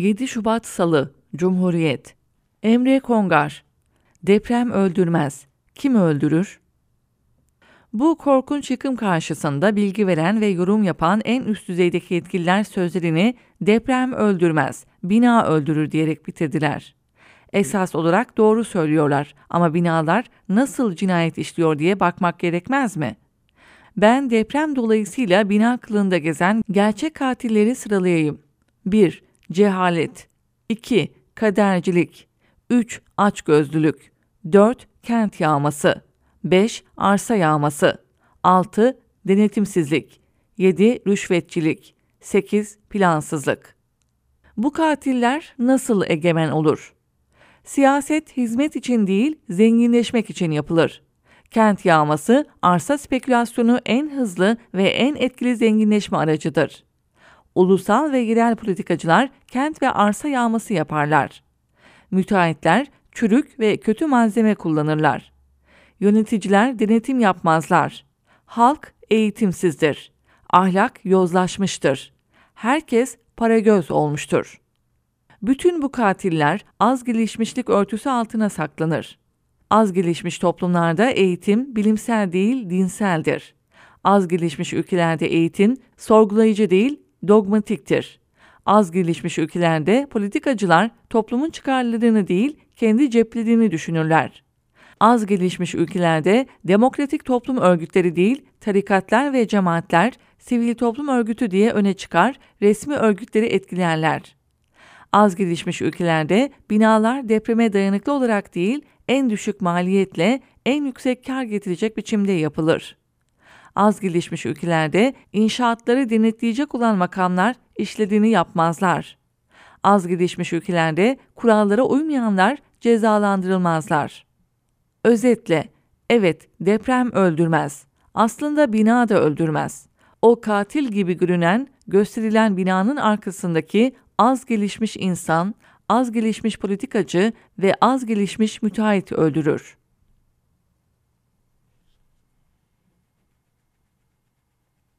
7 Şubat Salı Cumhuriyet Emre Kongar Deprem öldürmez. Kim öldürür? Bu korkunç yıkım karşısında bilgi veren ve yorum yapan en üst düzeydeki yetkililer sözlerini deprem öldürmez, bina öldürür diyerek bitirdiler. Esas olarak doğru söylüyorlar ama binalar nasıl cinayet işliyor diye bakmak gerekmez mi? Ben deprem dolayısıyla bina kılığında gezen gerçek katilleri sıralayayım. 1. Cehalet 2. Kadercilik 3. Açgözlülük 4. Kent yağması 5. Arsa yağması 6. Denetimsizlik 7. Rüşvetçilik 8. Plansızlık Bu katiller nasıl egemen olur? Siyaset hizmet için değil, zenginleşmek için yapılır. Kent yağması, arsa spekülasyonu en hızlı ve en etkili zenginleşme aracıdır. Ulusal ve yerel politikacılar kent ve arsa yağması yaparlar. Müteahhitler çürük ve kötü malzeme kullanırlar. Yöneticiler denetim yapmazlar. Halk eğitimsizdir. Ahlak yozlaşmıştır. Herkes para göz olmuştur. Bütün bu katiller az gelişmişlik örtüsü altına saklanır. Az gelişmiş toplumlarda eğitim bilimsel değil dinseldir. Az gelişmiş ülkelerde eğitim sorgulayıcı değil dogmatiktir. Az gelişmiş ülkelerde politikacılar toplumun çıkarlarını değil kendi ceplediğini düşünürler. Az gelişmiş ülkelerde demokratik toplum örgütleri değil tarikatlar ve cemaatler sivil toplum örgütü diye öne çıkar, resmi örgütleri etkilerler. Az gelişmiş ülkelerde binalar depreme dayanıklı olarak değil, en düşük maliyetle en yüksek kar getirecek biçimde yapılır. Az gelişmiş ülkelerde inşaatları denetleyecek olan makamlar işlediğini yapmazlar. Az gelişmiş ülkelerde kurallara uymayanlar cezalandırılmazlar. Özetle, evet deprem öldürmez. Aslında bina da öldürmez. O katil gibi görünen, gösterilen binanın arkasındaki az gelişmiş insan, az gelişmiş politikacı ve az gelişmiş müteahhit öldürür.